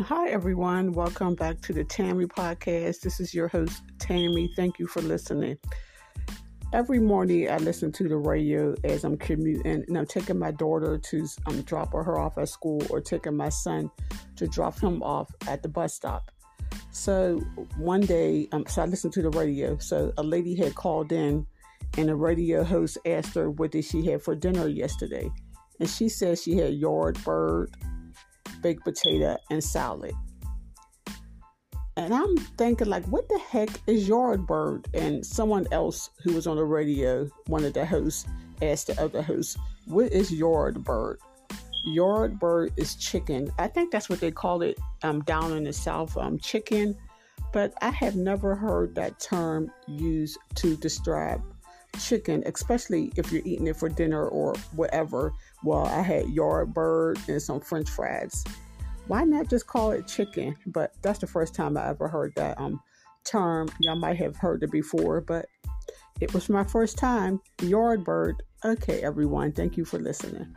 Hi, everyone. Welcome back to the Tammy podcast. This is your host, Tammy. Thank you for listening. Every morning, I listen to the radio as I'm commuting and I'm taking my daughter to um, drop her off at school or taking my son to drop him off at the bus stop. So one day, um, so I listened to the radio. So a lady had called in, and the radio host asked her what did she have for dinner yesterday, and she said she had yard bird, baked potato, and salad. And I'm thinking, like, what the heck is yard bird? And someone else who was on the radio, one of the hosts, asked the other host, what is yard bird? Yard bird is chicken. I think that's what they call it um, down in the south, um, chicken. But I have never heard that term used to describe chicken, especially if you're eating it for dinner or whatever. Well, I had yard bird and some french fries. Why not just call it chicken? But that's the first time I ever heard that um, term. Y'all might have heard it before, but it was my first time. Yard bird. Okay, everyone. Thank you for listening.